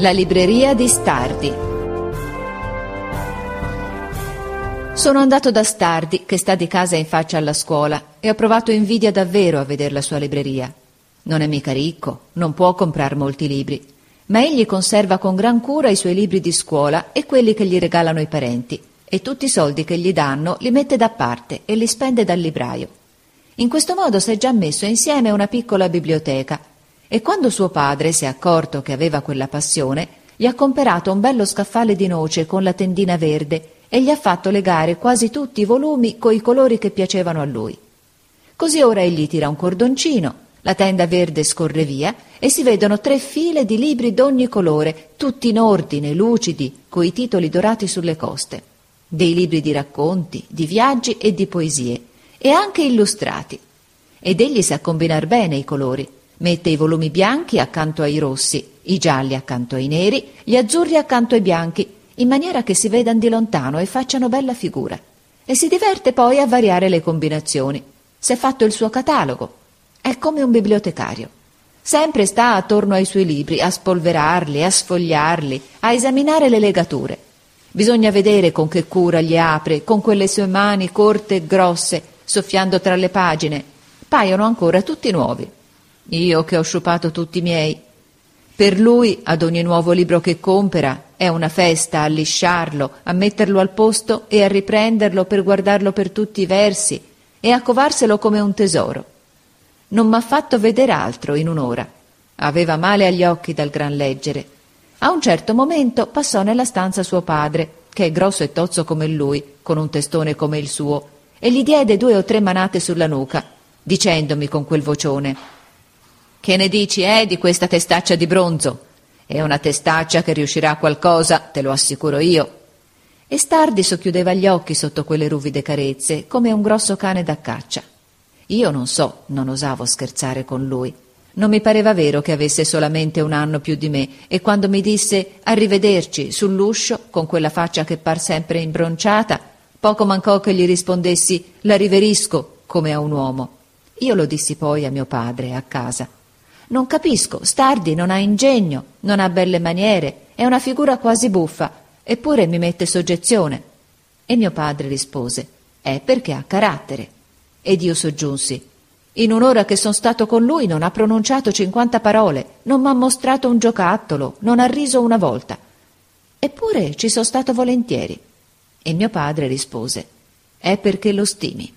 La libreria di Stardi. Sono andato da Stardi, che sta di casa in faccia alla scuola, e ho provato invidia davvero a vedere la sua libreria. Non è mica ricco, non può comprare molti libri, ma egli conserva con gran cura i suoi libri di scuola e quelli che gli regalano i parenti, e tutti i soldi che gli danno li mette da parte e li spende dal libraio. In questo modo si è già messo insieme una piccola biblioteca e quando suo padre si è accorto che aveva quella passione, gli ha comperato un bello scaffale di noce con la tendina verde e gli ha fatto legare quasi tutti i volumi coi colori che piacevano a lui. Così ora egli tira un cordoncino, la tenda verde scorre via e si vedono tre file di libri d'ogni colore, tutti in ordine, lucidi, coi titoli dorati sulle coste. Dei libri di racconti, di viaggi e di poesie, e anche illustrati. Ed egli sa combinar bene i colori Mette i volumi bianchi accanto ai rossi, i gialli accanto ai neri, gli azzurri accanto ai bianchi, in maniera che si vedano di lontano e facciano bella figura. E si diverte poi a variare le combinazioni. Si è fatto il suo catalogo. È come un bibliotecario. Sempre sta attorno ai suoi libri, a spolverarli, a sfogliarli, a esaminare le legature. Bisogna vedere con che cura li apre, con quelle sue mani corte e grosse, soffiando tra le pagine. Paiono ancora tutti nuovi. Io che ho sciupato tutti i miei. Per lui, ad ogni nuovo libro che compera, è una festa a lisciarlo, a metterlo al posto e a riprenderlo per guardarlo per tutti i versi e a covarselo come un tesoro. Non m'ha fatto vedere altro in un'ora. Aveva male agli occhi dal gran leggere. A un certo momento passò nella stanza suo padre, che è grosso e tozzo come lui, con un testone come il suo, e gli diede due o tre manate sulla nuca, dicendomi con quel vocione che ne dici, eh, di questa testaccia di bronzo? È una testaccia che riuscirà a qualcosa, te lo assicuro io. E Stardi socchiudeva gli occhi sotto quelle ruvide carezze, come un grosso cane da caccia. Io non so, non osavo scherzare con lui. Non mi pareva vero che avesse solamente un anno più di me, e quando mi disse arrivederci sull'uscio, con quella faccia che par sempre imbronciata, poco mancò che gli rispondessi la riverisco come a un uomo. Io lo dissi poi a mio padre a casa. Non capisco, Stardi non ha ingegno, non ha belle maniere, è una figura quasi buffa, eppure mi mette soggezione. E mio padre rispose, è perché ha carattere. Ed io soggiunsi, in un'ora che son stato con lui non ha pronunciato cinquanta parole, non m'ha mostrato un giocattolo, non ha riso una volta. Eppure ci sono stato volentieri. E mio padre rispose, è perché lo stimi.